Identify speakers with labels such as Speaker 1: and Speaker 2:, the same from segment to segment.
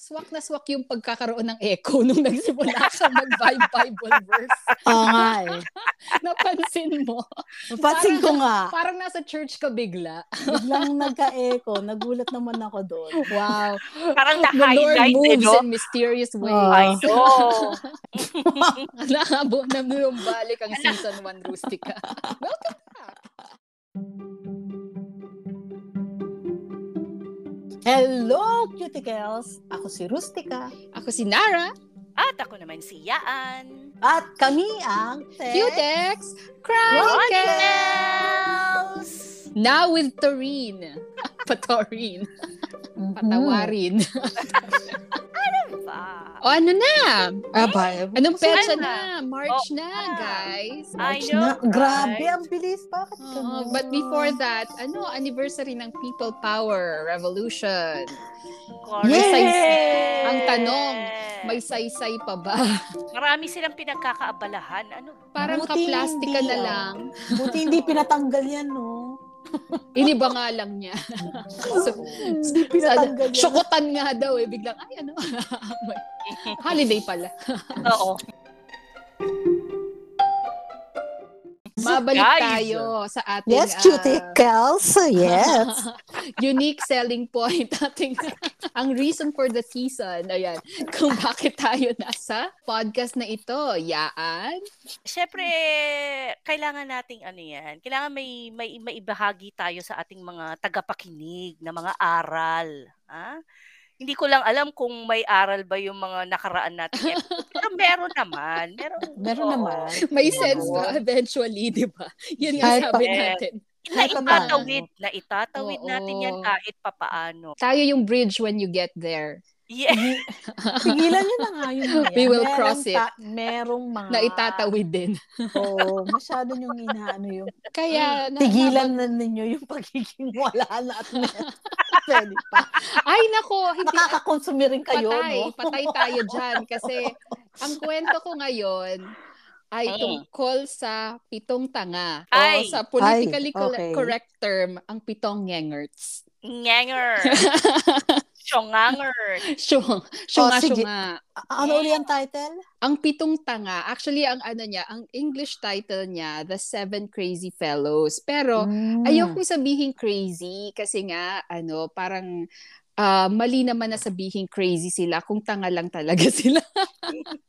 Speaker 1: swak na swak yung pagkakaroon ng echo nung nagsimula ka mag-Bible verse.
Speaker 2: Oo nga eh.
Speaker 1: Napansin mo?
Speaker 2: Napansin ko nga.
Speaker 1: Parang nasa church ka bigla.
Speaker 2: Biglang nagka-echo. Nagulat naman ako doon.
Speaker 1: Wow.
Speaker 3: Parang
Speaker 1: The Lord
Speaker 3: eh,
Speaker 1: moves
Speaker 3: no?
Speaker 1: in mysterious ways.
Speaker 2: Oh.
Speaker 3: I know.
Speaker 1: Nakabo na bumalik ang season 1 Rustica. Welcome back.
Speaker 2: Hello, cuticles! Ako si Rustica.
Speaker 1: Ako si Nara.
Speaker 3: At ako naman si Yaan.
Speaker 2: At kami ang
Speaker 1: Cutex
Speaker 2: Chronicles!
Speaker 1: Now with Taurine. Patorin.
Speaker 2: Mhm.
Speaker 1: Patawarin.
Speaker 3: Ba?
Speaker 1: O ano na?
Speaker 2: Aba,
Speaker 1: Anong
Speaker 2: kasi
Speaker 1: petsa na? March
Speaker 3: Oh,
Speaker 1: na,
Speaker 3: ah.
Speaker 1: guys.
Speaker 3: I
Speaker 2: March
Speaker 3: know,
Speaker 2: na. Grabe,
Speaker 3: right?
Speaker 2: ang bilis. Bakit
Speaker 1: Oo,
Speaker 2: ganun?
Speaker 1: but before that, ano, anniversary ng People Power Revolution.
Speaker 2: Yay!
Speaker 1: Ang tanong, May saysay pa ba?
Speaker 3: Marami silang pinagkakaabalahan. Ano?
Speaker 1: Parang
Speaker 2: Buti
Speaker 1: kaplastika
Speaker 2: hindi,
Speaker 1: na
Speaker 2: ah.
Speaker 1: lang.
Speaker 2: Buti hindi pinatanggal yan, no?
Speaker 1: Iniba nga lang niya. So,
Speaker 2: hindi pinatanggal
Speaker 1: nga daw eh. Biglang, ay ano. Holiday pala.
Speaker 3: Oo.
Speaker 1: Mabalik
Speaker 3: Guys.
Speaker 1: tayo sa ating
Speaker 2: Yes,
Speaker 1: ah,
Speaker 2: cuticles. Yes.
Speaker 1: unique selling point ating ang reason for the season ayan kung bakit tayo nasa podcast na ito yaan
Speaker 3: Siyempre, kailangan nating ano yan. Kailangan may, may maibahagi tayo sa ating mga tagapakinig na mga aral. Ha? Hindi ko lang alam kung may aral ba yung mga nakaraan natin. Pero meron naman. Meron,
Speaker 2: Meron
Speaker 3: oo.
Speaker 2: naman.
Speaker 1: may
Speaker 2: Oo.
Speaker 1: sense ka eventually di ba yun nga sabi
Speaker 3: pa-
Speaker 1: natin
Speaker 3: Na itatawid. Na itatawid
Speaker 1: Oo.
Speaker 3: natin yan kahit papaano.
Speaker 1: tayo yung bridge when you get there
Speaker 3: Yeah.
Speaker 2: Pigilan nyo na nga yun.
Speaker 1: We will
Speaker 2: Merong
Speaker 1: cross it.
Speaker 2: ta- merong mga...
Speaker 1: na itatawid din
Speaker 2: Oo, masyado yung inaano yung...
Speaker 1: kaya na-
Speaker 2: Tigilan na ninyo yung pagiging wala na at meron. Pwede pa.
Speaker 1: ay nako hindi
Speaker 2: Nakakakonsumi rin kayo,
Speaker 1: patay
Speaker 2: no?
Speaker 1: patay tayo dyan kasi ang kwento ko ngayon ay
Speaker 3: Mm.
Speaker 1: tungkol sa pitong tanga
Speaker 3: Ay.
Speaker 1: o sa politically
Speaker 2: Ay, okay.
Speaker 1: correct term ang pitong ngengerts
Speaker 3: Nganger. Syonganger.
Speaker 1: Syung, syunga,
Speaker 2: Oh, sige.
Speaker 1: syunga.
Speaker 2: A- Ano uli ang title?
Speaker 1: Ang pitong tanga, actually ang ano niya, ang English title niya, The Seven Crazy Fellows. Pero
Speaker 2: Mm.
Speaker 1: ayoko sabihin crazy kasi nga ano, parang ah, mali naman na sabihin crazy sila kung tanga lang talaga sila.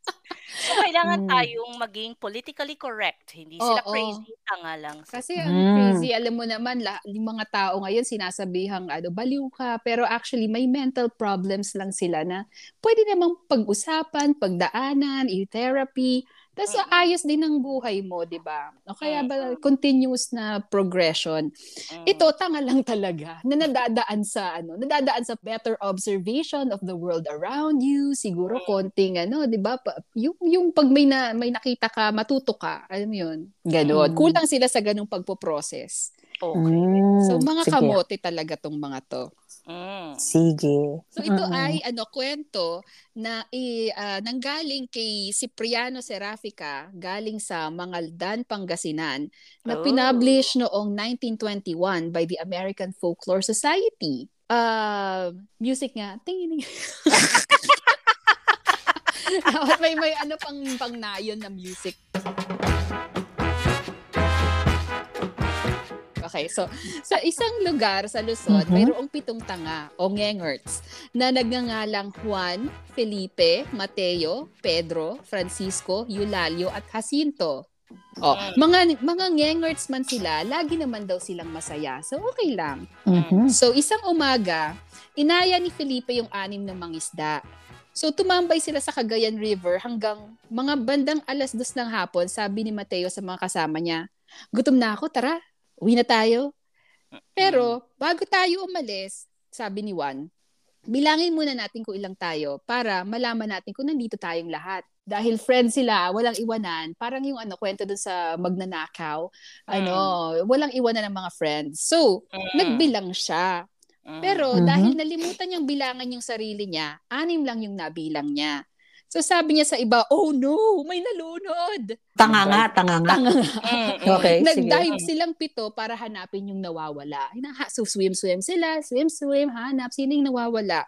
Speaker 3: So, kailangan
Speaker 2: Mm.
Speaker 3: tayong maging politically correct. Hindi sila
Speaker 1: Oo.
Speaker 3: crazy, tanga lang.
Speaker 1: Kasi ang
Speaker 2: Mm.
Speaker 1: crazy, alam mo naman, la, yung mga tao ngayon sinasabihang ano, baliw ka, pero actually may mental problems lang sila na pwede namang pag-usapan, pagdaanan, i-therapy, tapos
Speaker 3: Mm.
Speaker 1: ayos din ang buhay mo, di ba? O kaya ba,
Speaker 3: Mm.
Speaker 1: continuous na progression.
Speaker 3: Mm.
Speaker 1: Ito, tanga lang talaga, na nadadaan sa, ano, nadadaan sa better observation of the world around you, siguro
Speaker 3: Mm.
Speaker 1: konting, ano, di ba, pa- yung, yung pag may, na, may nakita ka, matuto ka, alam mo yun, ganon.
Speaker 2: Mm.
Speaker 1: Kulang sila sa ganong pagpo-process.
Speaker 3: Okay.
Speaker 1: So, mga
Speaker 2: Sige.
Speaker 1: kamote talaga tong mga to.
Speaker 3: Mm.
Speaker 2: Sige.
Speaker 1: So, ito
Speaker 2: Mm-mm.
Speaker 1: ay, ano, kwento na i, ah, nanggaling kay Cipriano Serafica, galing sa Mangaldan, Pangasinan, na
Speaker 3: Oh.
Speaker 1: pinublish noong 1921 by the American Folklore Society. Uh, music nga. Tingin Dapat may may ano pang pang nayon na music. Okay, so sa isang lugar sa Luzon,
Speaker 2: Mhm.
Speaker 1: mayroong pitong tanga o ngengerts na nagngangalang Juan, Felipe, Mateo, Pedro, Francisco, Eulalio at Jacinto. Oh, mga mga ngengerts man sila, lagi naman daw silang masaya. So okay lang.
Speaker 2: Mhm.
Speaker 1: So, isang umaga, inaya ni Felipe yung anim na mangisda. So, tumambay sila sa Cagayan River hanggang mga bandang alas dos ng hapon, sabi ni Mateo sa mga kasama niya, gutom na ako, tara, uwi na tayo. Pero, bago tayo umalis, sabi ni Juan, bilangin muna natin kung ilang tayo para malaman natin kung nandito tayong lahat. Dahil friends sila, walang iwanan. Parang yung ano, kwento dun sa magnanakaw. Ano, walang iwanan ng mga friends. So,
Speaker 3: Mm.
Speaker 1: nagbilang siya. Pero
Speaker 2: Mhm.
Speaker 1: dahil nalimutan niyang bilangan yung sarili niya, anim lang yung nabilang niya. So sabi niya sa iba, oh no, may nalunod.
Speaker 2: Tanga nga, tanga nga.
Speaker 1: Tanga nga.
Speaker 2: Okay, sige.
Speaker 1: Nag-dive silang pito para hanapin yung nawawala. So swim-swim sila, swim-swim, hanap, sino yung nawawala.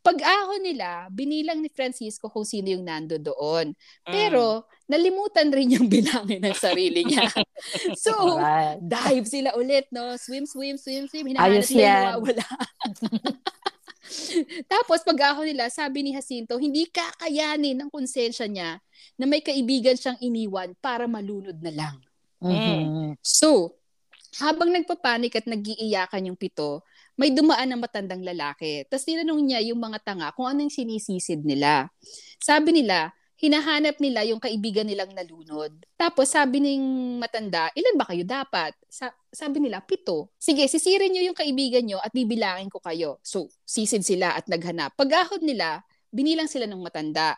Speaker 1: Pag-ahon nila, binilang ni Francisco kung sino yung nando doon. Pero, nalimutan rin yung bilangin ng sarili niya. so,
Speaker 2: Alright.
Speaker 1: dive sila ulit, no? Swim, swim, swim, swim. Hinahanap nila yung
Speaker 2: yan.
Speaker 1: nawawala. Tapos, pag-ahon nila, sabi ni Jacinto, hindi kakayanin ng konsensya niya na may kaibigan siyang iniwan para malunod na lang.
Speaker 2: Mhm.
Speaker 1: So, habang nagpapanik at nagiiyakan yung pito, may dumaan na matandang lalaki. Tapos tinanong niya yung mga tanga kung anong sinisisid nila. Sabi nila, hinahanap nila yung kaibigan nilang nalunod. Tapos sabi ng matanda, ilan ba kayo dapat? Sa- sabi nila, pito. Sige, sisirin niyo yung kaibigan niyo at bibilangin ko kayo. So, sisid sila at naghanap. Pag-ahod nila, binilang sila ng matanda.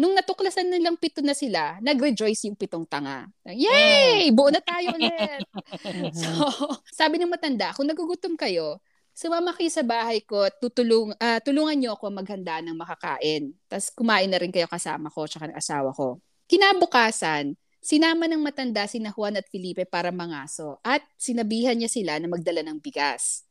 Speaker 1: Nung natuklasan nilang pito na sila, nag-rejoice yung pitong tanga. Yay! Buo na tayo ulit! So, sabi ng matanda, kung nagugutom kayo, sumama kayo sa bahay ko at tutulung, ah, tulungan niyo ako maghanda ng makakain. Tapos kumain na rin kayo kasama ko tsaka ng asawa ko. Kinabukasan, sinama ng matanda sina Juan at Felipe para mangaso at sinabihan niya sila na magdala ng bigas.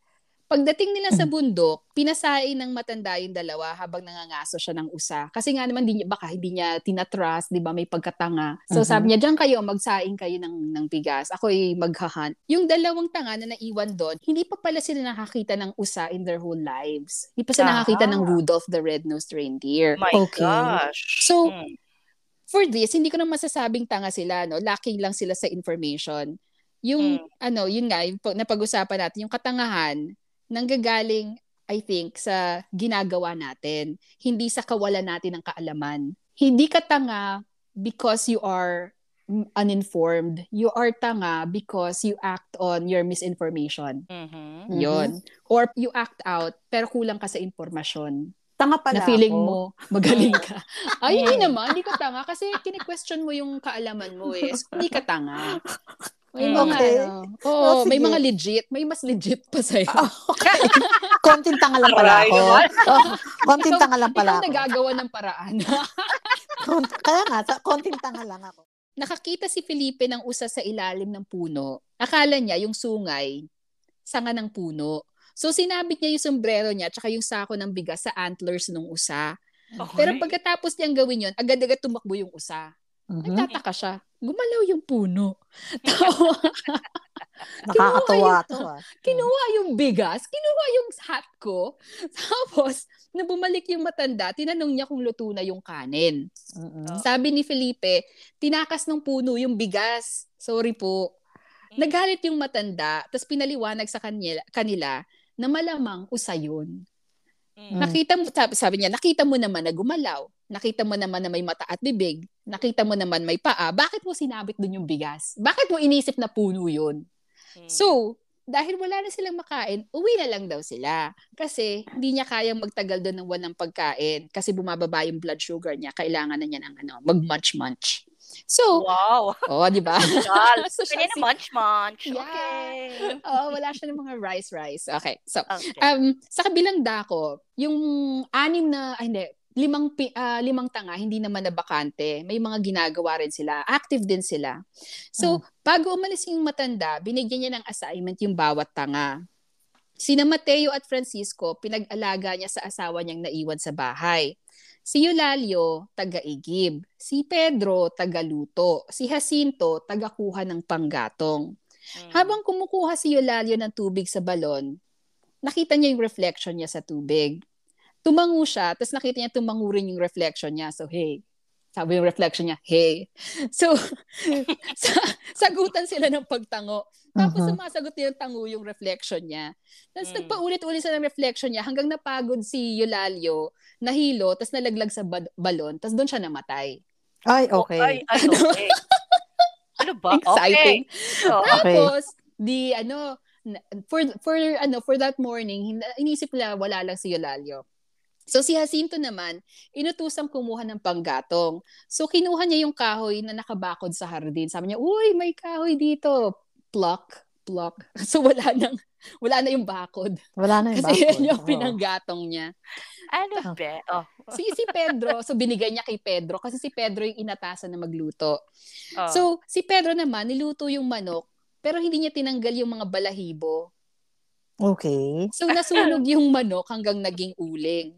Speaker 1: Pagdating nila sa bundok, pinasain ng matanda yung dalawa habang nangangaso siya ng usa. Kasi nga naman, di niya, baka hindi niya tinatrust, di ba, may pagkatanga. So
Speaker 2: Mhm.
Speaker 1: sabi niya, diyan kayo, magsaing kayo ng, ng bigas. Ako'y maghahunt. Yung dalawang tanga na naiwan doon, hindi pa pala sila nakakita ng usa in their whole lives. Hindi pa sila
Speaker 3: Ah.
Speaker 1: nakakita ng Rudolph the Red-Nosed Reindeer.
Speaker 3: My
Speaker 2: Okay.
Speaker 3: gosh.
Speaker 1: So,
Speaker 3: Mm.
Speaker 1: for this, hindi ko na masasabing tanga sila, no? Lacking lang sila sa information. Yung,
Speaker 3: Mm.
Speaker 1: ano, yun nga, yung pag- napag-usapan natin, yung katangahan, nanggagaling, I think, sa ginagawa natin. Hindi sa kawalan natin ng kaalaman. Hindi ka tanga because you are uninformed. You are tanga because you act on your misinformation.
Speaker 3: Mhm.
Speaker 2: Mhm.
Speaker 1: Yon. Or you act out, pero kulang ka sa impormasyon
Speaker 2: Tanga pala
Speaker 1: na feeling
Speaker 2: ako.
Speaker 1: mo magaling ka. Ay, hindi naman. Hindi ka tanga. Kasi kine-question mo yung kaalaman mo eh. So, hindi ka tanga. May mga,
Speaker 2: Okay.
Speaker 1: ano,
Speaker 2: Oh,
Speaker 1: oo, may
Speaker 2: sige.
Speaker 1: mga legit. May mas legit pa sa'yo.
Speaker 2: Konting tanga lang pala ako. Oh, konting tanga lang pala
Speaker 1: Ikaw
Speaker 2: ako.
Speaker 1: nagagawa ng paraan.
Speaker 2: Kaya nga, sa- konting tanga lang ako.
Speaker 1: Nakakita si Felipe ng usa sa ilalim ng puno. Akala niya yung sungay, sanga ng puno. So sinabit niya yung sombrero niya tsaka yung sako ng bigas sa antlers ng usa. Pero
Speaker 3: Okay.
Speaker 1: pagkatapos niyang gawin yun, agad-agad tumakbo yung usa.
Speaker 2: Mhm.
Speaker 1: Nagtataka siya. Gumalaw yung puno. Tawa.
Speaker 2: Nakakatawa to
Speaker 1: kinuha yung bigas, kinuha yung hat ko. Tapos, na bumalik yung matanda, tinanong niya kung luto na yung kanin.
Speaker 2: Mhm.
Speaker 1: Sabi ni Felipe, tinakas ng puno yung bigas. Sorry po.
Speaker 3: Mm.
Speaker 1: Nagalit yung matanda, tapos pinaliwanag sa kanila, kanila na malamang usa yun.
Speaker 3: Mm.
Speaker 1: Nakita mo, sabi, sabi niya, nakita mo naman na gumalaw. Nakita mo naman na may mata at bibig. Nakita mo naman may paa. Bakit mo sinabit dun yung bigas? Bakit mo inisip na puno yun?
Speaker 3: Mm.
Speaker 1: So, dahil wala na silang makain, uwi na lang daw sila. Kasi hindi niya kayang magtagal doon ng walang pagkain kasi bumababa yung blood sugar niya. Kailangan na niya ng ano, mag-munch-munch. So,
Speaker 3: Wow.
Speaker 1: oh, di ba? So,
Speaker 3: Kanya na
Speaker 1: si-
Speaker 3: munch munch.
Speaker 1: Yeah.
Speaker 3: Okay.
Speaker 1: oh, wala siya ng mga rice-rice. Okay. So,
Speaker 3: Okay.
Speaker 1: um, sa kabilang dako, yung anim na, ay hindi, limang, pi- ah, limang tanga, hindi naman na bakante. May mga ginagawa rin sila. Active din sila. So, bago umalis yung matanda, binigyan niya ng assignment yung bawat tanga. Sina Mateo at Francisco, pinag-alaga niya sa asawa niyang naiwan sa bahay. Si Eulalio, taga-igib. Si Pedro, taga-luto. Si Jacinto, taga-kuha ng panggatong.
Speaker 3: Mm.
Speaker 1: Habang kumukuha si Eulalio ng tubig sa balon, nakita niya yung reflection niya sa tubig. Tumango siya, tapos nakita niya tumango rin yung reflection niya. So, hey. Sabi yung reflection niya, hey. So, sa, sagutan sila ng pagtango. Tapos
Speaker 2: Mhm.
Speaker 1: sumasagot yung tango yung reflection niya. Tapos
Speaker 3: Mm.
Speaker 1: nagpaulit-ulit sila ng reflection niya hanggang napagod si Eulalio, nahilo, tapos nalaglag sa bad- balon, tapos doon siya namatay.
Speaker 2: Ay,
Speaker 3: Ay,
Speaker 2: okay.
Speaker 3: ay, okay. ano ba?
Speaker 1: Exciting.
Speaker 3: Okay. So,
Speaker 2: Okay.
Speaker 1: Tapos, di ano, na- for for ano for that morning inisip nila wala lang si Eulalio. So si Jacinto naman, inutusang kumuha ng panggatong. So kinuha niya yung kahoy na nakabakod sa hardin. Sabi niya, "Uy, may kahoy dito." Pluck, pluck. So wala nang wala na yung bakod.
Speaker 2: Wala na yung
Speaker 1: Kasi
Speaker 2: bakod.
Speaker 1: yun yung pinanggatong niya.
Speaker 3: ano ba? Oh.
Speaker 1: Si si Pedro, so binigay niya kay Pedro kasi si Pedro yung inatasan na magluto.
Speaker 3: oh.
Speaker 1: So, si Pedro naman, niluto yung manok, pero hindi niya tinanggal yung mga balahibo.
Speaker 2: Okay.
Speaker 1: So, nasunog yung manok hanggang naging uling.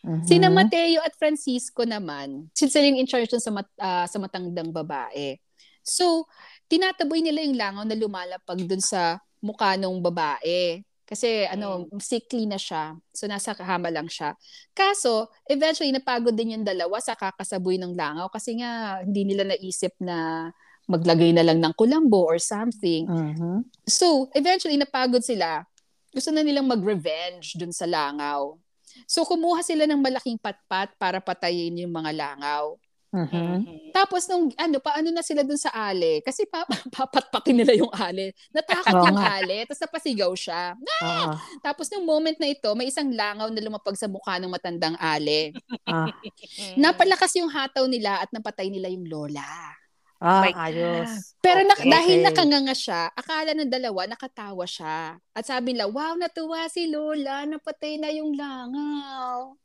Speaker 2: Mhm.
Speaker 1: Sina Mateo at Francisco naman, sila yung in charge sa, mat, ah, sa matandang babae. So, tinataboy nila yung langaw na lumalapag dun sa mukha ng babae. Kasi ano, sickly na siya. So, nasa kahama lang siya. Kaso, eventually, napagod din yung dalawa sa kakasaboy ng langaw kasi nga, hindi nila naisip na maglagay na lang ng kulambo or something.
Speaker 2: Mhm.
Speaker 1: So, eventually, napagod sila. Gusto na nilang mag-revenge dun sa langaw. So, kumuha sila ng malaking patpat para patayin yung mga langaw.
Speaker 2: Mhm.
Speaker 3: Mhm.
Speaker 1: Tapos, nung, ano, paano na sila dun sa ale? Kasi pa, papatpatin nila yung ale. Natakot yung
Speaker 2: nga.
Speaker 1: ale, tapos napasigaw siya.
Speaker 2: Oo.
Speaker 1: Tapos, nung moment na ito, may isang langaw na lumapag sa mukha ng matandang ale.
Speaker 2: Ah,
Speaker 3: Mhm.
Speaker 1: Napalakas yung hataw nila at napatay nila yung lola.
Speaker 2: Ah,
Speaker 3: My
Speaker 2: ayos.
Speaker 1: Pero nak-
Speaker 3: Okay.
Speaker 1: dahil nakanganga siya, akala ng dalawa nakatawa siya. At sabi nila, wow, natuwa si Lola, napatay na yung langaw.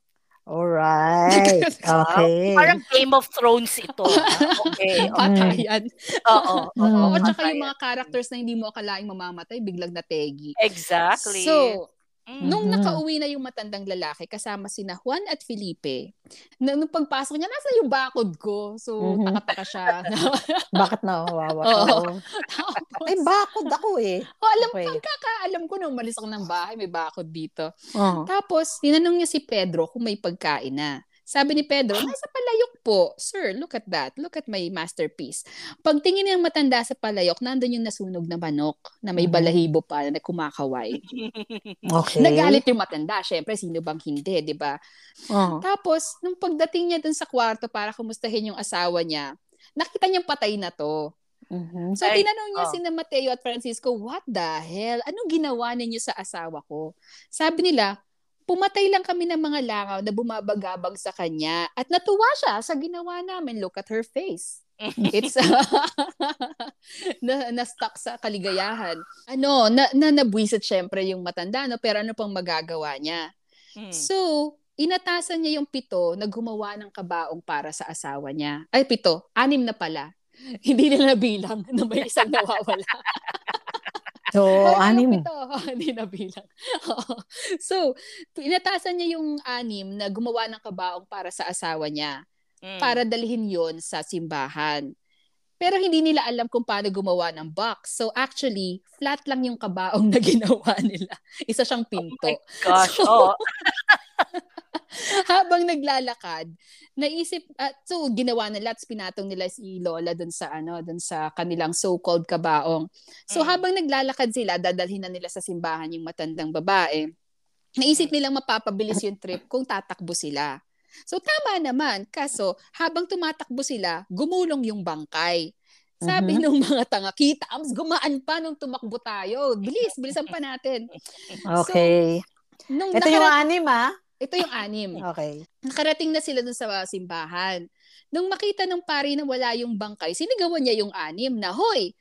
Speaker 2: Alright. Okay.
Speaker 3: Parang Game of Thrones ito. Okay.
Speaker 2: Mm.
Speaker 1: Patayan.
Speaker 3: Oo. oo,
Speaker 2: Mm.
Speaker 1: Oo,
Speaker 3: oo,
Speaker 1: at saka yung mga characters na hindi mo akalaing mamamatay, biglang nategi.
Speaker 3: Exactly.
Speaker 1: So,
Speaker 3: Mm.
Speaker 1: nung
Speaker 2: Mhm.
Speaker 1: nakauwi na yung matandang lalaki, kasama sina Juan at Felipe, na, nung pagpasok niya, nasa yung bakod ko. So,
Speaker 2: Mhm.
Speaker 1: taka-taka siya.
Speaker 2: Bakit nawawa?
Speaker 1: Oo.
Speaker 2: Oo.
Speaker 1: Tapos,
Speaker 2: Ay, bakod ako eh.
Speaker 1: oh, alam,
Speaker 2: Okay.
Speaker 1: pagkakaalam ko nung umalis ako ng bahay, may bakod dito.
Speaker 2: Oo.
Speaker 1: Tapos, tinanong niya si Pedro kung may pagkain na. Sabi ni Pedro, nasa palayok po. Sir, look at that. Look at my masterpiece. Pagtingin ng matanda sa palayok, nandun yung nasunog na manok na may
Speaker 2: Mhm.
Speaker 1: balahibo pa na kumakaway.
Speaker 2: Okay.
Speaker 1: Nagalit yung matanda. Siyempre, sino bang hindi, di ba?
Speaker 2: Oo.
Speaker 1: Tapos, nung pagdating niya dun sa kwarto para kumustahin yung asawa niya, nakita niyang patay na to.
Speaker 2: Mhm.
Speaker 1: So,
Speaker 3: Ay,
Speaker 1: tinanong niya
Speaker 3: oh.
Speaker 1: si Mateo at Francisco, what the hell? Anong ginawa ninyo sa asawa ko? Sabi nila, pumatay lang kami ng mga langaw na bumabagabag sa kanya at natuwa siya sa ginawa namin. Look at her face. It's na, na stuck sa kaligayahan. Ano, na, na nabwisit syempre yung matanda, no? pero ano pang magagawa niya?
Speaker 3: Mm.
Speaker 1: So, inatasan niya yung pito na gumawa ng kabaong para sa asawa niya. Ay, pito. Anim na pala. Hindi nila nabilang na may isang nawawala.
Speaker 2: So, anim.
Speaker 1: Pito. Hindi nabilang. So, inatasan niya yung anim na gumawa ng kabaong para sa asawa niya
Speaker 3: Mm.
Speaker 1: para dalhin yon sa simbahan. Pero hindi nila alam kung paano gumawa ng box. So actually, flat lang yung kabaong na ginawa nila. Isa siyang pinto.
Speaker 3: Gosh,
Speaker 1: So,
Speaker 3: oh.
Speaker 1: habang naglalakad, naisip at so ginawa nila at pinatong nila si Lola dun sa ano, dun sa kanilang so-called kabaong. So
Speaker 3: Mm.
Speaker 1: habang naglalakad sila, dadalhin na nila sa simbahan yung matandang babae. Naisip nilang mapapabilis yung trip kung tatakbo sila. So tama naman, kaso habang tumatakbo sila, gumulong yung bangkay. Sabi
Speaker 2: Mhm.
Speaker 1: nung mga tanga, kita, mas gumaan pa nung tumakbo tayo. Bilis, bilisan pa natin.
Speaker 2: Okay.
Speaker 1: Nung
Speaker 2: Ito yung
Speaker 1: nakara-
Speaker 2: anim, ah.
Speaker 1: Ito yung anim.
Speaker 2: Okay.
Speaker 1: Nakarating na sila dun sa simbahan. Nung makita ng pari na wala yung bangkay, sinigawan niya yung anim na, Hoy,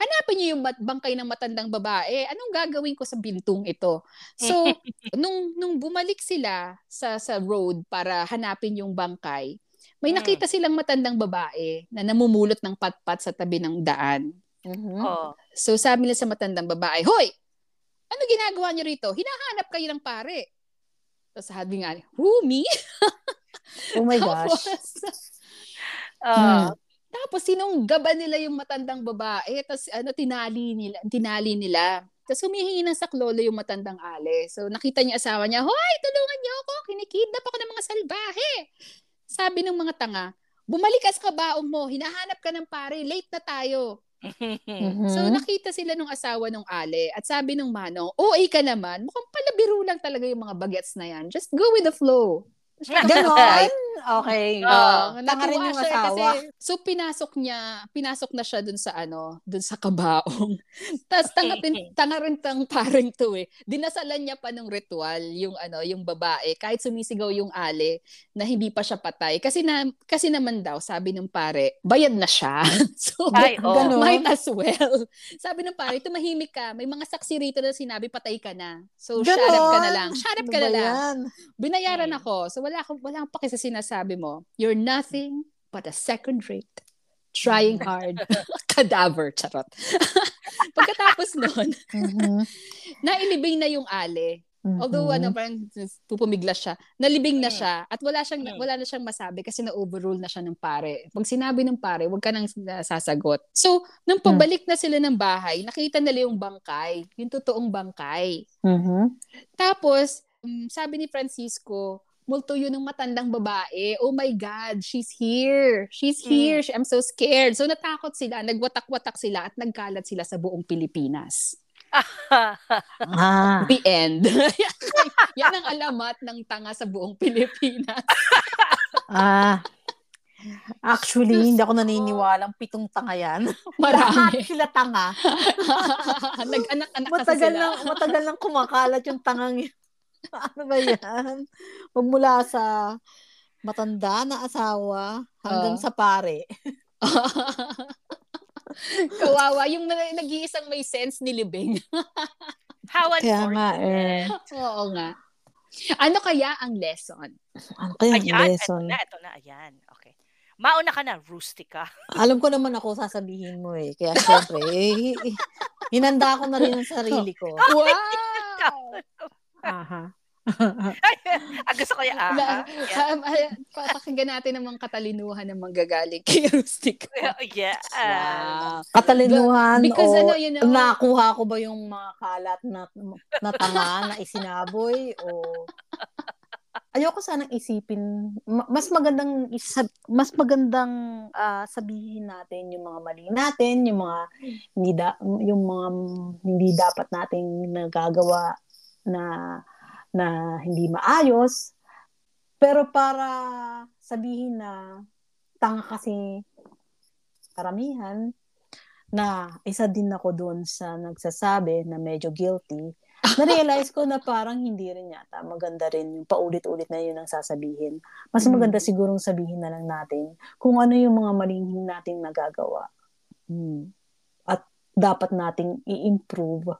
Speaker 1: hanapin niyo yung bangkay ng matandang babae. Anong gagawin ko sa bintong ito? So, nung, nung bumalik sila sa, sa road para hanapin yung bangkay, may
Speaker 3: Mm.
Speaker 1: nakita silang matandang babae na namumulot ng patpat sa tabi ng daan.
Speaker 2: Mhm.
Speaker 3: oh.
Speaker 1: So, sabi nila sa matandang babae, Hoy, ano ginagawa niyo rito? Hinahanap kayo ng pare. Tapos sabi nga, who, me?
Speaker 2: Oh my gosh.
Speaker 1: Tapos,
Speaker 3: Ah.
Speaker 1: tapos sinunggaban nila yung matandang babae. Tapos ano, tinali nila. Tinali nila. Tapos humihingi ng saklolo yung matandang ale. So nakita niya asawa niya, Hoy, tulungan niyo ako. Kinikidnap ako ng mga salbahe. Sabi ng mga tanga, bumalik ka sa kabaong mo. Hinahanap ka ng pare. Late na tayo.
Speaker 2: Mhm.
Speaker 1: So nakita sila nung asawa nung ale at sabi nung manong, OA ka naman, mukhang pala biro lang talaga yung mga bagets na yan. Just go with the flow.
Speaker 2: Ganon? Okay.
Speaker 3: Ah,
Speaker 1: Oo,
Speaker 2: tanga rin yung asawa.
Speaker 1: Kasi, so pinasok niya, pinasok na siya dun sa ano, dun sa kabaong. Tapos tanga, rin, tanga rin tang parang to eh. Dinasalan niya pa ng ritual yung ano, yung babae kahit sumisigaw yung ale na hindi pa siya patay. Kasi na kasi naman daw sabi ng pare, bayad na siya. so
Speaker 3: Ay, oh.
Speaker 2: Ganon.
Speaker 1: might as well. Sabi ng pare, tumahimik ka. May mga saksi rito na sinabi patay ka na. So shut up ka na lang. Shut up
Speaker 2: Ano
Speaker 1: ka na lang
Speaker 2: yan?
Speaker 1: binayaran
Speaker 3: Mm.
Speaker 1: ako. So wala akong wala akong paki sa sinasabi mo. You're nothing but a second rate trying hard cadaver charot. Pagkatapos noon,
Speaker 2: Mhm.
Speaker 1: nailibing na yung ale. Although
Speaker 2: Mhm.
Speaker 1: ano parang pupumiglas siya. Nalibing na
Speaker 3: Mm.
Speaker 1: siya at wala siyang
Speaker 3: Mm.
Speaker 1: wala na siyang masabi kasi na-overrule na siya ng pare. Pag sinabi ng pare, wag ka nang sasagot. So, nung pabalik na sila ng bahay, nakita nila yung bangkay, yung totoong bangkay.
Speaker 2: Mhm.
Speaker 1: Tapos, um, sabi ni Francisco, multo yun ng matandang babae. Oh my God, she's here. She's here. I'm so scared. So natakot sila, nagwatak-watak sila at nagkalat sila sa buong Pilipinas.
Speaker 2: Ah.
Speaker 1: The end. Yan ang alamat ng tanga sa buong Pilipinas.
Speaker 2: Ah. Actually, hindi ako naniniwalang pitong tanga yan. Lahat
Speaker 1: Marami.
Speaker 2: sila tanga.
Speaker 1: Nag-anak-anak kasi
Speaker 2: Matagal
Speaker 1: sila.
Speaker 2: lang, matagal lang kumakalat yung tangang yun. ano ba yan? Magmula sa matanda na asawa hanggang
Speaker 1: Oh.
Speaker 2: sa pare.
Speaker 1: Kawawa. Yung na- nag-iisang may sense ni Libing.
Speaker 3: How
Speaker 2: Kaya nga eh.
Speaker 1: Oo nga. Ano kaya ang lesson?
Speaker 2: Ano kaya ang
Speaker 3: Ayan,
Speaker 2: lesson?
Speaker 3: ito na, ito na, ayan. Okay. Mauna ka na, rustica.
Speaker 2: Alam ko naman ako sasabihin mo eh. Kaya syempre, eh, hinanda ko na rin ang sarili ko.
Speaker 1: Wow!
Speaker 2: Aha.
Speaker 3: ah, gusto ko yung ah.
Speaker 1: Na,
Speaker 3: ah, yeah.
Speaker 1: um, ay, papakinggan natin ang mga katalinuhan ng manggagaling kay Rustic.
Speaker 3: yeah.
Speaker 1: Wow.
Speaker 2: Katalinuhan
Speaker 1: Because
Speaker 2: o
Speaker 1: ano, you know,
Speaker 2: nakuha ko ba yung mga kalat na, na tanga na isinaboy o ayoko sanang isipin ma- mas magandang mas magandang ah, sabihin natin yung mga mali natin yung mga hindi da, yung mga hindi dapat nating nagagawa na na hindi maayos pero para sabihin na tanga kasi karamihan na isa din ako doon sa nagsasabi na medyo guilty, na-realize ko na parang hindi rin yata maganda rin yung paulit-ulit na yun ang sasabihin. Mas
Speaker 1: Mm.
Speaker 2: maganda sigurong sabihin na lang natin kung ano yung mga maling nating nagagawa. Hmm. At dapat nating i-improve.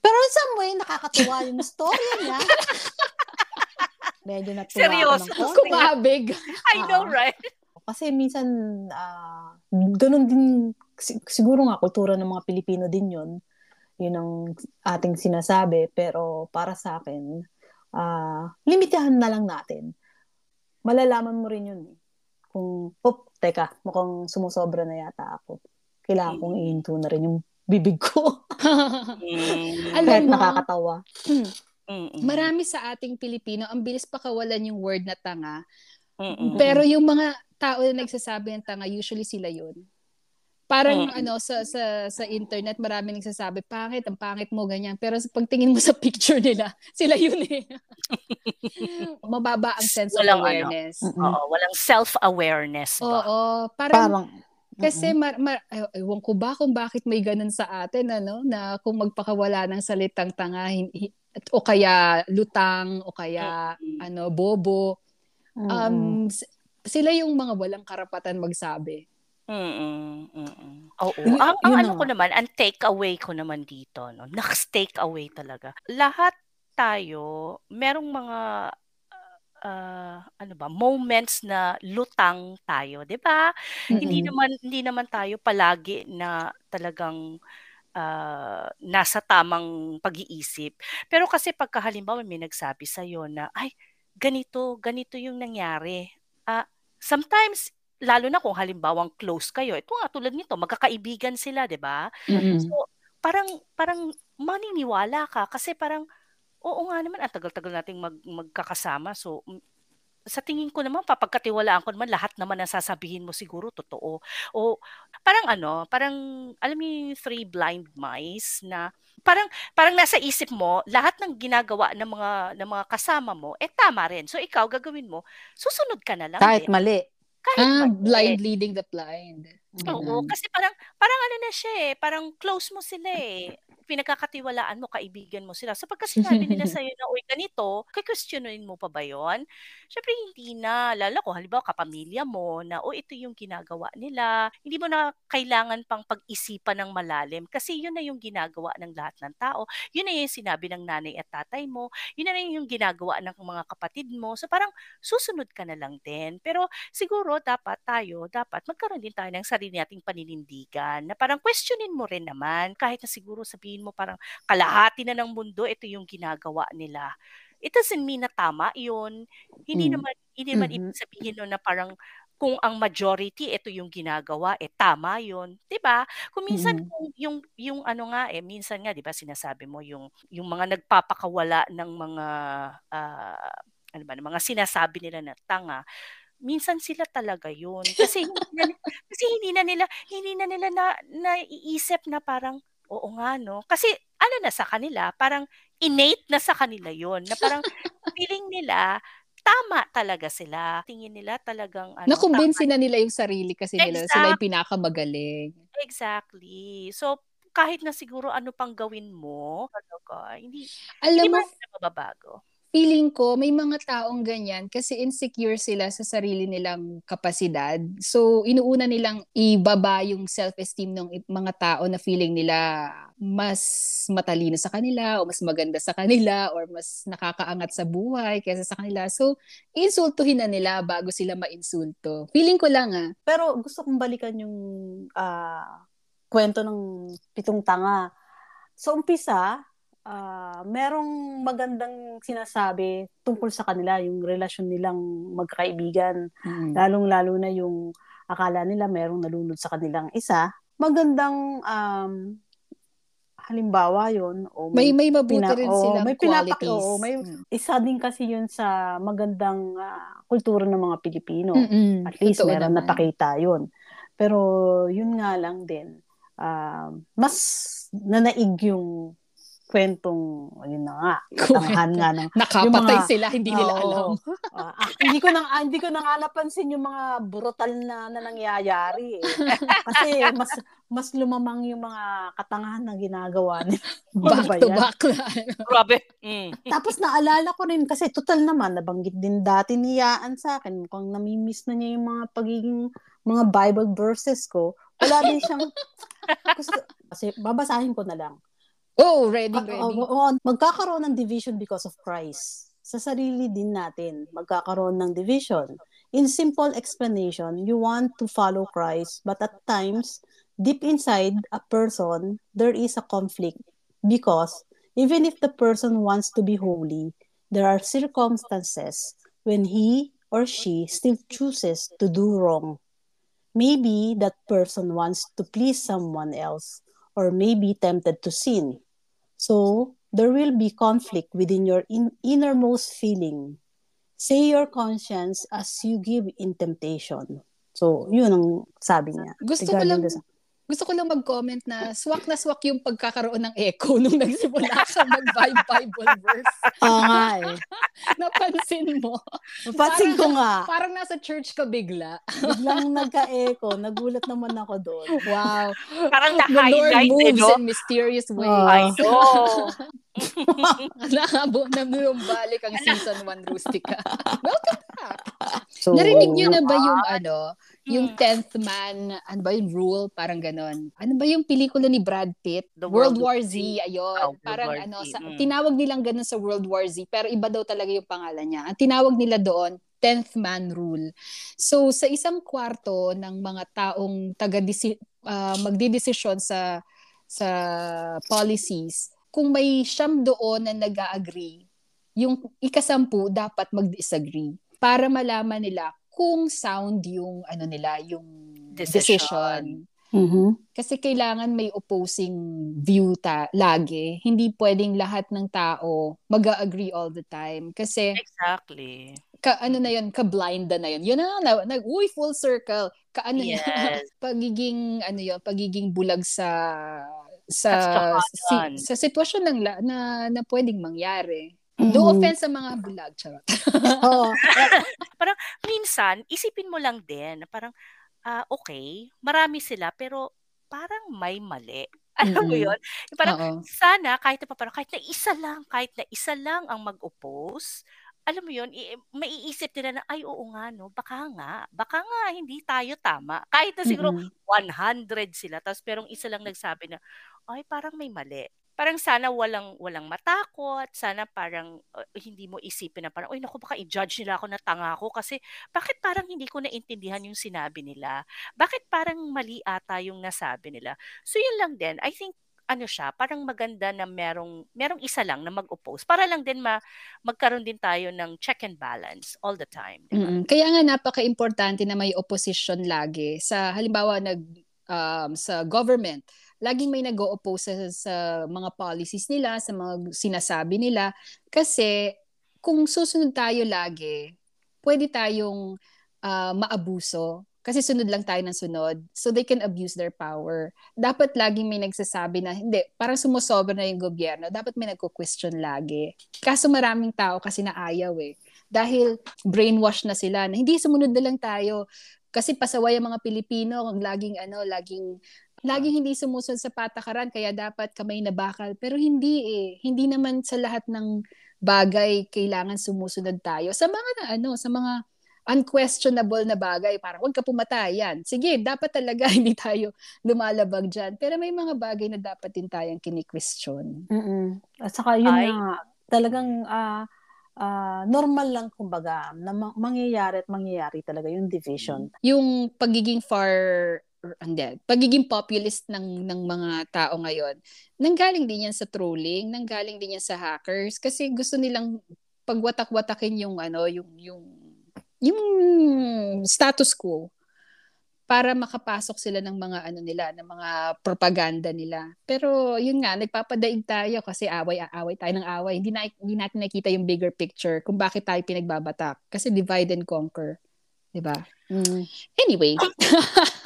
Speaker 2: Pero in some way, nakakatuwa yung story niya. Medyo natuwa
Speaker 3: Seryoso?
Speaker 2: ako ng
Speaker 1: kumabig.
Speaker 3: I know, right?
Speaker 2: Kasi minsan, ah ganun din, si- siguro nga, kultura ng mga Pilipino din yun. Yun ang ating sinasabi. Pero para sa akin, ah limitahan na lang natin. Malalaman mo rin yun. eh. Kung, oh, teka, mukhang sumusobra na yata ako. Kailangan kong ihinto na rin yung bibig ko.
Speaker 3: Mm.
Speaker 1: Alam
Speaker 2: Kahit
Speaker 1: mo,
Speaker 2: nakakatawa.
Speaker 3: Mm-mm.
Speaker 1: Marami sa ating Pilipino, ang bilis pakawalan yung word na tanga.
Speaker 3: Mm-mm.
Speaker 1: Pero yung mga tao na nagsasabi ng tanga, usually sila yun. Parang
Speaker 3: Mm.
Speaker 1: ano sa sa sa internet marami nagsasabi pangit ang pangit mo ganyan pero sa pagtingin mo sa picture nila sila yun eh mababa ang sense
Speaker 3: Walang
Speaker 1: of
Speaker 3: ano.
Speaker 1: awareness
Speaker 2: Mm-mm.
Speaker 3: Oo, walang self-awareness ba?
Speaker 1: oo parang
Speaker 2: Parang,
Speaker 1: Kasi mar, mar, ay- ewan ko ba kung bakit may ganun sa atin ano na kung magpakawala ng salitang tanga hin- hi- o kaya lutang o kaya
Speaker 3: Mm.
Speaker 1: ano bobo um s- sila yung mga walang karapatan magsabi.
Speaker 3: Mm-mm. Oo.
Speaker 2: Yun-
Speaker 3: ang, ang ano
Speaker 2: na
Speaker 3: ko naman, ang take away ko naman dito, no? Next away talaga. Lahat tayo, merong mga ah, ano ba, moments na lutang tayo, 'di ba? Hindi
Speaker 2: Mm-mm.
Speaker 3: naman hindi naman tayo palagi na talagang ah, nasa tamang pag-iisip. Pero kasi pagka halimbawa may nagsabi sa na ay ganito, ganito yung nangyari. Ah, sometimes lalo na kung halimbawang close kayo. Ito nga tulad nito, magkakaibigan sila, 'di ba?
Speaker 1: Mm.
Speaker 3: So, parang parang maniniwala ka kasi parang oo nga naman ang tagal-tagal nating mag, magkakasama. So mm, sa tingin ko naman papagkatiwalaan ko naman lahat naman ng sasabihin mo siguro totoo. O parang ano, parang alam mo yung three blind mice na parang parang nasa isip mo lahat ng ginagawa ng mga ng mga kasama mo eh tama rin. So ikaw gagawin mo, susunod ka na lang
Speaker 2: Kahit
Speaker 3: din.
Speaker 2: mali.
Speaker 3: Kahit
Speaker 1: Ah,
Speaker 3: mali.
Speaker 1: blind leading the blind.
Speaker 3: Oo,
Speaker 1: Ganun.
Speaker 3: kasi parang parang ano na siya eh, parang close mo sila eh. Pinagkakatiwalaan mo, kaibigan mo sila. So pagka sinabi nila sa'yo na, uy, ganito, kikwestiyonin mo pa ba yon? Siyempre, hindi na. Lalo kung halimbawa kapamilya mo na, oh, ito yung ginagawa nila. Hindi mo na kailangan pang pag-isipan ng malalim kasi yun na yung ginagawa ng lahat ng tao. Yun na yung sinabi ng nanay at tatay mo. Yun na yung ginagawa ng mga kapatid mo. So parang susunod ka na lang din. Pero siguro dapat tayo, dapat magkaroon din tayo ng sarili sarili nating paninindigan na parang questionin mo rin naman kahit na siguro sabihin mo parang kalahati na ng mundo ito yung ginagawa nila it doesn't mean na tama yun hindi mm. naman hindi naman mm-hmm. ibig sabihin no na parang kung ang majority ito yung ginagawa eh tama yun 'di ba kung minsan mm-hmm. kung yung yung ano nga eh minsan nga 'di ba sinasabi mo yung yung mga nagpapakawala ng mga uh, ano ba mga sinasabi nila na tanga minsan sila talaga yun kasi hindi na, kasi hindi na nila hindi na nila na naiisip na parang oo nga no kasi ano na sa kanila parang innate na sa kanila yon na parang feeling nila tama talaga sila. Tingin nila talagang ano.
Speaker 1: Nakumbinsi na nila yung sarili kasi exactly. nila sila yung pinakamagaling.
Speaker 3: Exactly. So kahit na siguro ano pang gawin mo, talaga, hindi,
Speaker 1: Alam
Speaker 3: hindi
Speaker 1: mo,
Speaker 3: mababago
Speaker 1: feeling ko may mga taong ganyan kasi insecure sila sa sarili nilang kapasidad. So, inuuna nilang ibaba yung self-esteem ng mga tao na feeling nila mas matalino sa kanila o mas maganda sa kanila or mas nakakaangat sa buhay kaysa sa kanila. So, insultuhin na nila bago sila mainsulto. Feeling ko lang ah.
Speaker 2: Pero gusto kong balikan yung uh, kwento ng pitong tanga. So, umpisa, uh, merong magandang sinasabi tungkol sa kanila, yung relasyon nilang magkaibigan. Mm-hmm. Lalong-lalo na yung akala nila merong nalunod sa kanilang isa. Magandang um, halimbawa yon o
Speaker 1: may may, may mabuti pina, rin silang may qualities.
Speaker 2: oh, may hmm. isa din kasi yun sa magandang uh, kultura ng mga Pilipino.
Speaker 1: Mm-mm.
Speaker 2: At least Totoo meron naman. napakita yon. Pero yun nga lang din uh, mas nanaig yung kwentong, yun na nga, katangahan nga ng...
Speaker 1: Nakapatay mga, sila, hindi nila oh, alam.
Speaker 2: uh, ah, hindi ko nang hindi ko na nga napansin yung mga brutal na, na nangyayari eh. Kasi mas mas lumamang yung mga katangahan na ginagawa nila.
Speaker 1: back to back
Speaker 3: Grabe. Mm.
Speaker 2: Tapos naalala ko rin kasi total naman nabanggit din dati niyaan sa akin mukhang namimiss na niya yung mga pagiging mga Bible verses ko. Wala din siyang gusto, kasi babasahin ko na lang.
Speaker 1: Oh, ready, ready. Uh,
Speaker 2: uh, magkakaroon ng division because of Christ. Sa sarili din natin, magkakaroon ng division. In simple explanation, you want to follow Christ, but at times, deep inside a person, there is a conflict because even if the person wants to be holy, there are circumstances when he or she still chooses to do wrong. Maybe that person wants to please someone else or may be tempted to sin. So, there will be conflict within your in- innermost feeling. Say your conscience as you give in temptation. So, yun ang sabi niya.
Speaker 1: Gusto ko lang, sa gusto ko lang mag-comment na swak na swak yung pagkakaroon ng echo nung nagsimula sa mag-Bible verse.
Speaker 2: Oo nga eh.
Speaker 1: Napansin mo.
Speaker 2: Napansin ko nga.
Speaker 1: Parang nasa church ka bigla.
Speaker 2: Biglang nagka-echo. Nagulat naman ako doon.
Speaker 1: Wow.
Speaker 3: Parang na-highlight,
Speaker 1: The Lord moves eh, no? in mysterious ways. Oh.
Speaker 3: I know.
Speaker 1: Nakabo na balik ang season 1 Rustica. Welcome back. So, Narinig niyo na ba yung ano, yung 10th hmm. man, ano ba yung rule, parang ganon. Ano ba yung pelikula ni Brad Pitt?
Speaker 3: The
Speaker 1: World, World War Z, ayun. Oh, parang War ano, sa, mm. tinawag nilang ganon sa World War Z, pero iba daw talaga yung pangalan niya. Ang tinawag nila doon, 10th man rule. So sa isang kwarto ng mga taong taga uh, magdidesisyon sa sa policies, kung may siyam doon na nag-agree, yung ikasampu dapat mag-disagree para malaman nila kung sound yung ano nila, yung decision. decision.
Speaker 2: Mm-hmm.
Speaker 1: Kasi kailangan may opposing view ta lagi. Hindi pwedeng lahat ng tao mag-agree all the time. Kasi
Speaker 3: Exactly.
Speaker 1: Ka ano na 'yon, ka blind na 'yon. Yun na, na, na uy full circle. Ka ano yes. na, pagiging ano 'yon, pagiging bulag sa sa si, sa sitwasyon la, na na pwedeng mangyari. Mm-hmm. No offense sa mga bulag, charot.
Speaker 2: Oo.
Speaker 3: parang minsan, isipin mo lang din, parang, uh, okay, marami sila, pero parang may mali. Alam mm-hmm. mo yun? Parang, Oo. sana, kahit na parang, kahit na isa lang, kahit na isa lang ang mag-oppose, alam mo yun, i- maiisip nila na, ay, oo nga, no, baka nga, baka nga, hindi tayo tama. Kahit na siguro mm-hmm. 100 sila, tapos perong isa lang nagsabi na, ay, parang may mali. Parang sana walang walang matakot, sana parang uh, hindi mo isipin na parang, uy naku baka i-judge nila ako na tanga ako kasi bakit parang hindi ko naintindihan yung sinabi nila? Bakit parang mali ata yung nasabi nila? So yun lang din. I think ano siya, parang maganda na merong merong isa lang na mag-oppose para lang din ma, magkaroon din tayo ng check and balance all the time. Diba?
Speaker 1: Mm-hmm. Kaya nga napaka-importante na may opposition lagi sa halimbawa nag um, sa government laging may nag-o-oppose sa, sa mga policies nila, sa mga sinasabi nila. Kasi kung susunod tayo lagi, pwede tayong uh, maabuso. Kasi sunod lang tayo ng sunod. So they can abuse their power. Dapat laging may nagsasabi na, hindi, parang sumusobra na yung gobyerno. Dapat may nagko-question lagi. Kaso maraming tao kasi na ayaw eh. Dahil brainwash na sila na hindi sumunod na lang tayo kasi pasaway ang mga Pilipino, laging ano, laging laging hindi sumusunod sa patakaran kaya dapat kamay na bakal. Pero hindi eh. Hindi naman sa lahat ng bagay kailangan sumusunod tayo. Sa mga ano, sa mga unquestionable na bagay, parang huwag ka pumatay yan. Sige, dapat talaga hindi tayo lumalabag dyan. Pero may mga bagay na dapat din tayong kini-question.
Speaker 2: Mm-mm. At saka yun Ay. nga, talagang uh, uh, normal lang kumbaga na mangyayari at mangyayari talaga yung division.
Speaker 1: Yung pagiging far hindi, pagiging populist ng ng mga tao ngayon, nanggaling din yan sa trolling, nanggaling din yan sa hackers kasi gusto nilang pagwatak-watakin yung ano, yung yung yung status quo para makapasok sila ng mga ano nila, ng mga propaganda nila. Pero yun nga, nagpapadaig tayo kasi away-away tayo ng away. Hindi, na, hindi natin nakita yung bigger picture kung bakit tayo pinagbabatak. Kasi divide and conquer. 'Di ba? Mm. Anyway.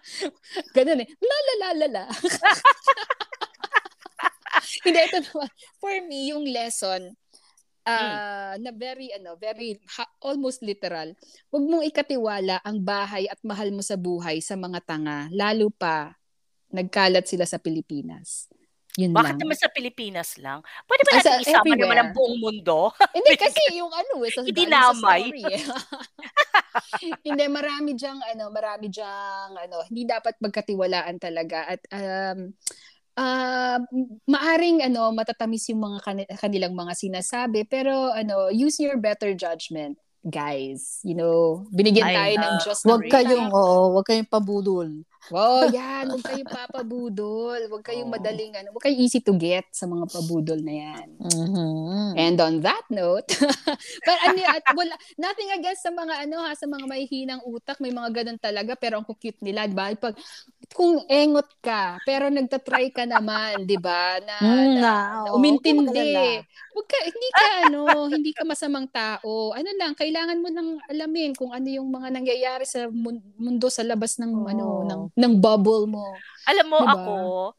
Speaker 1: Ganun eh. La la la la la. Hindi ito naman. For me, yung lesson uh, mm. na very ano, very ha- almost literal. Huwag mong ikatiwala ang bahay at mahal mo sa buhay sa mga tanga, lalo pa nagkalat sila sa Pilipinas. Yun
Speaker 3: Bakit
Speaker 1: lang.
Speaker 3: naman sa Pilipinas lang? Pwede ba natin isama everywhere. naman ang buong mundo?
Speaker 1: Hindi kasi yung ano eh, sa,
Speaker 3: Idinamay.
Speaker 1: Sa story, eh. hindi, marami diyang ano, marami diyang ano, hindi dapat magkatiwalaan talaga at um, uh, maaring ano matatamis yung mga kanilang mga sinasabi pero ano use your better judgment guys you know binigyan tayo ng Diyos
Speaker 2: wag kayong oh, wag kayong pabudol
Speaker 1: Wow, yan. Huwag kayong papabudol. Huwag kayong oh. madaling, ano, huwag kayong easy to get sa mga pabudol na yan.
Speaker 2: Mm-hmm.
Speaker 1: And on that note, but ano, at wala, nothing against sa mga, ano ha, sa mga may hinang utak, may mga ganun talaga, pero ang cute nila, di ba? Pag, kung engot ka, pero nagtatry ka naman, di ba? Na, mm, na, na umintindi. Huwag ka, hindi ka, ano, hindi ka masamang tao. Ano lang, kailangan mo nang alamin kung ano yung mga nangyayari sa mundo sa labas ng, oh. ano, ng ng bubble mo.
Speaker 3: Alam mo diba? ako,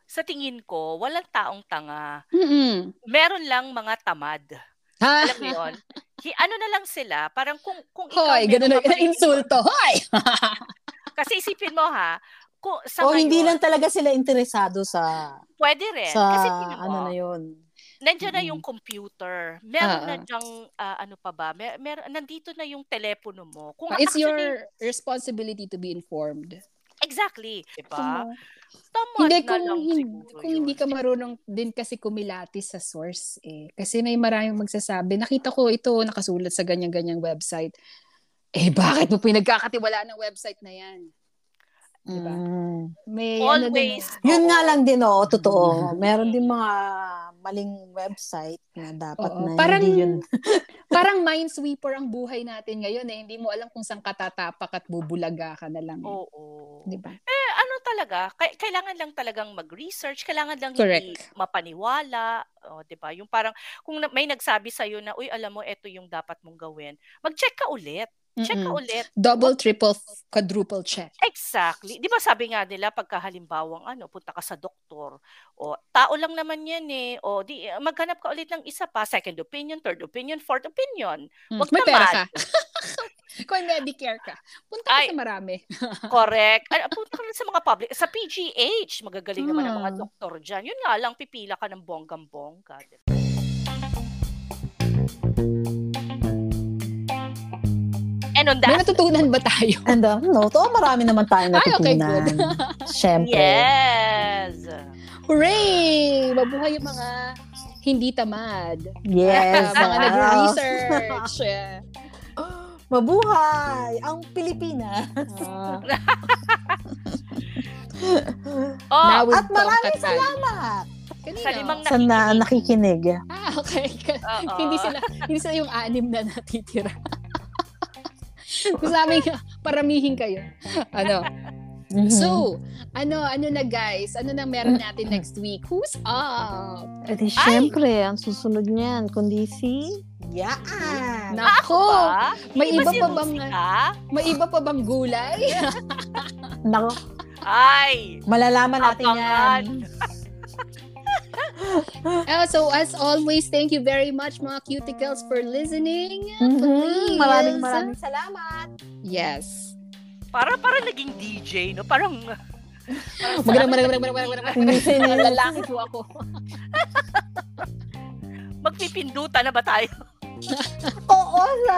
Speaker 3: sa tingin ko, walang taong tanga.
Speaker 1: Mm-mm.
Speaker 3: Meron lang mga tamad.
Speaker 1: Ha?
Speaker 3: Alam mo yun? ano na lang sila, parang kung, kung
Speaker 1: ikaw... Hoy, ganun na, insulto. Hoy!
Speaker 3: kasi isipin mo ha, kung, sa
Speaker 2: o ngayon, hindi lang talaga sila interesado sa...
Speaker 3: Pwede rin.
Speaker 2: Sa,
Speaker 3: kasi
Speaker 2: ano na yun.
Speaker 3: Nandiyan na yung computer. Meron uh, na diyang, uh, ano pa ba, mer, mer, nandito na yung telepono mo.
Speaker 1: Kung It's actually, your responsibility to be informed.
Speaker 3: Exactly, 'di ba?
Speaker 1: Tama hindi kung, hindi, kung hindi ka marunong din kasi kumilatis sa source eh. Kasi may maraming magsasabi, nakita ko ito nakasulat sa ganyan-ganyang website. Eh bakit mo pinagkakatiwalaan ng website na yan?
Speaker 2: Diba? Mm.
Speaker 3: May, Always.
Speaker 2: Ano din, yun nga lang din, oh, totoo. Meron din mga maling website na dapat Oo, na
Speaker 1: parang,
Speaker 2: hindi yun.
Speaker 1: parang minesweeper ang buhay natin ngayon eh. Hindi mo alam kung saan katatapak at bubulaga ka na lang.
Speaker 3: Eh. Oo.
Speaker 1: Di ba?
Speaker 3: Eh, ano talaga, kailangan lang talagang mag-research, kailangan lang
Speaker 1: Correct.
Speaker 3: hindi mapaniwala, oh, 'di ba? Yung parang kung may nagsabi sa iyo na, "Uy, alam mo, ito yung dapat mong gawin." Mag-check ka ulit. Check ka ulit.
Speaker 1: Double, triple, quadruple check.
Speaker 3: Exactly. 'Di ba sabi nga nila pagka halimbawang ano, punta ka sa doktor, o tao lang naman 'yan eh. O di maghanap ka ulit ng isa pa, second opinion, third opinion, fourth opinion.
Speaker 1: Hmm. Wag May naman. pera ka. Kung Medicare ka, punta ka Ay, sa marami.
Speaker 3: correct. Ay, punta ka sa mga public. Sa PGH, magagaling hmm. naman ang mga doktor dyan. Yun nga lang, pipila ka ng bonggang-bongga. And on that...
Speaker 1: May natutunan ba tayo?
Speaker 2: And uh, no, to marami naman tayo natutunan.
Speaker 1: Ay, okay, good.
Speaker 2: Siyempre.
Speaker 3: Yes.
Speaker 1: Hooray! Mabuhay yung mga hindi tamad.
Speaker 2: Yes.
Speaker 1: mga
Speaker 2: ah.
Speaker 1: nag-research.
Speaker 2: Mabuhay ang Pilipinas.
Speaker 1: Ah,
Speaker 3: Oh,
Speaker 2: At maraming salamat
Speaker 1: Kanino?
Speaker 3: sa limang
Speaker 2: sa na
Speaker 3: nakikinig.
Speaker 2: nakikinig.
Speaker 1: Ah, okay.
Speaker 3: Oo.
Speaker 1: hindi sila hindi sila yung anim na natitira. Gusto namin paramihin kayo. Ano?
Speaker 2: Mhm.
Speaker 1: So, ano ano na guys? Ano na meron natin next week? Who's up?
Speaker 2: Eh di syempre, ang susunod niyan, kundi si... Yaan!
Speaker 1: Nako,
Speaker 3: Ba?
Speaker 1: may iba
Speaker 3: si
Speaker 1: pa bang
Speaker 3: Rusika?
Speaker 1: may iba pa bang gulay?
Speaker 2: Nako,
Speaker 3: Ay!
Speaker 2: malalaman natin
Speaker 3: Abangan.
Speaker 2: yan.
Speaker 1: Uh, so as always, thank you very much mga cuticles for listening.
Speaker 2: Mhm.
Speaker 1: Please.
Speaker 2: Maraming maraming salamat.
Speaker 1: Yes.
Speaker 3: Para para naging DJ, no? Parang
Speaker 1: Magandang magandang magandang magandang magandang lalaki po ako.
Speaker 3: magpipindutan na ba tayo?
Speaker 2: Oo, sa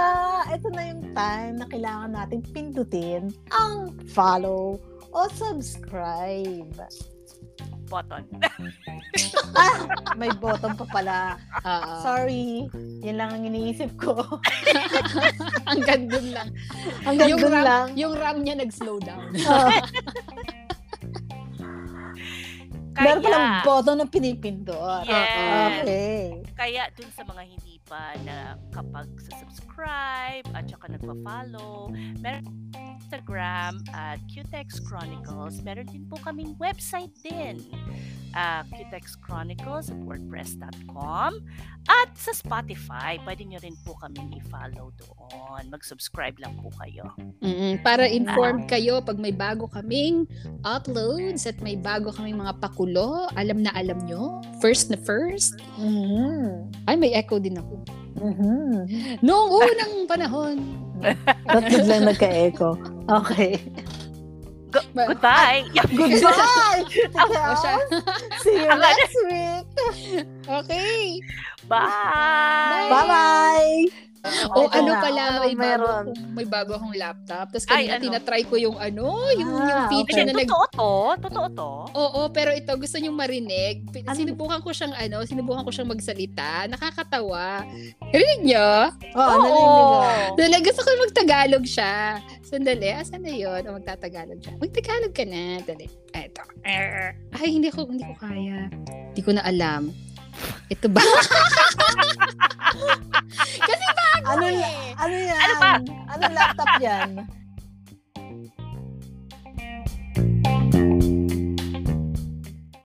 Speaker 2: ito na yung time na kailangan natin pindutin ang follow o subscribe.
Speaker 3: Button.
Speaker 2: Ah, may button pa pala.
Speaker 1: Ah,
Speaker 2: Sorry. Yan lang ang iniisip ko.
Speaker 1: Hanggang dun lang.
Speaker 2: Hanggang
Speaker 1: yung
Speaker 2: dun
Speaker 1: ram,
Speaker 2: lang.
Speaker 1: Yung RAM niya nag-slow down.
Speaker 2: Ah,
Speaker 3: Kaya,
Speaker 2: meron palang button na pinipindot.
Speaker 3: yes.
Speaker 2: Okay.
Speaker 3: Kaya dun sa mga hindi pa na kapag sa subscribe at saka nagpa-follow, meron Instagram at Qtex Chronicles. Meron din po kaming website din. Uh, Qtex Chronicles at wordpress.com at sa Spotify, pwede nyo rin po kaming i-follow doon. Mag-subscribe lang po kayo.
Speaker 1: Mm-mm, para informed kayo pag may bago kaming uploads at may bago kaming mga pakulo, alam na alam nyo. First na first.
Speaker 2: Mhm.
Speaker 1: Ay, may echo din ako.
Speaker 2: Mhm.
Speaker 1: Noong unang panahon.
Speaker 2: Ba't biglang nagka-echo? Okay.
Speaker 3: Go- goodbye!
Speaker 2: Goodbye!
Speaker 1: Oh, siya.
Speaker 2: See you next week!
Speaker 1: Okay.
Speaker 3: Bye!
Speaker 2: Bye-bye!
Speaker 1: O
Speaker 2: Ito
Speaker 1: ano
Speaker 2: na,
Speaker 1: pala,
Speaker 2: ano
Speaker 1: may bago,
Speaker 2: meron?
Speaker 1: akong, may bago akong laptop. Tapos
Speaker 3: Ay,
Speaker 1: kanina
Speaker 3: ano?
Speaker 1: tinatry ko yung ano, yung,
Speaker 2: Ah,
Speaker 1: yung feature
Speaker 2: okay.
Speaker 1: na nag...
Speaker 3: Totoo to? Totoo to?
Speaker 1: Oo, pero ito gusto niyong marinig.
Speaker 2: Ano?
Speaker 1: Sinubukan ko siyang ano, sinubukan ko siyang magsalita. Nakakatawa. Rinig niyo?
Speaker 2: Oo, narinig ko.
Speaker 1: Dali, gusto ko magtagalog siya. Sandali, asan na yun? O magtatagalog siya. Magtagalog ka na. Dali. Eto. Ay, hindi ko, hindi ko kaya. Hindi ko na alam. Ito ba?
Speaker 2: Ano,
Speaker 1: eh.
Speaker 2: ano yan?
Speaker 3: Ano ba?
Speaker 2: Ano laptop yan?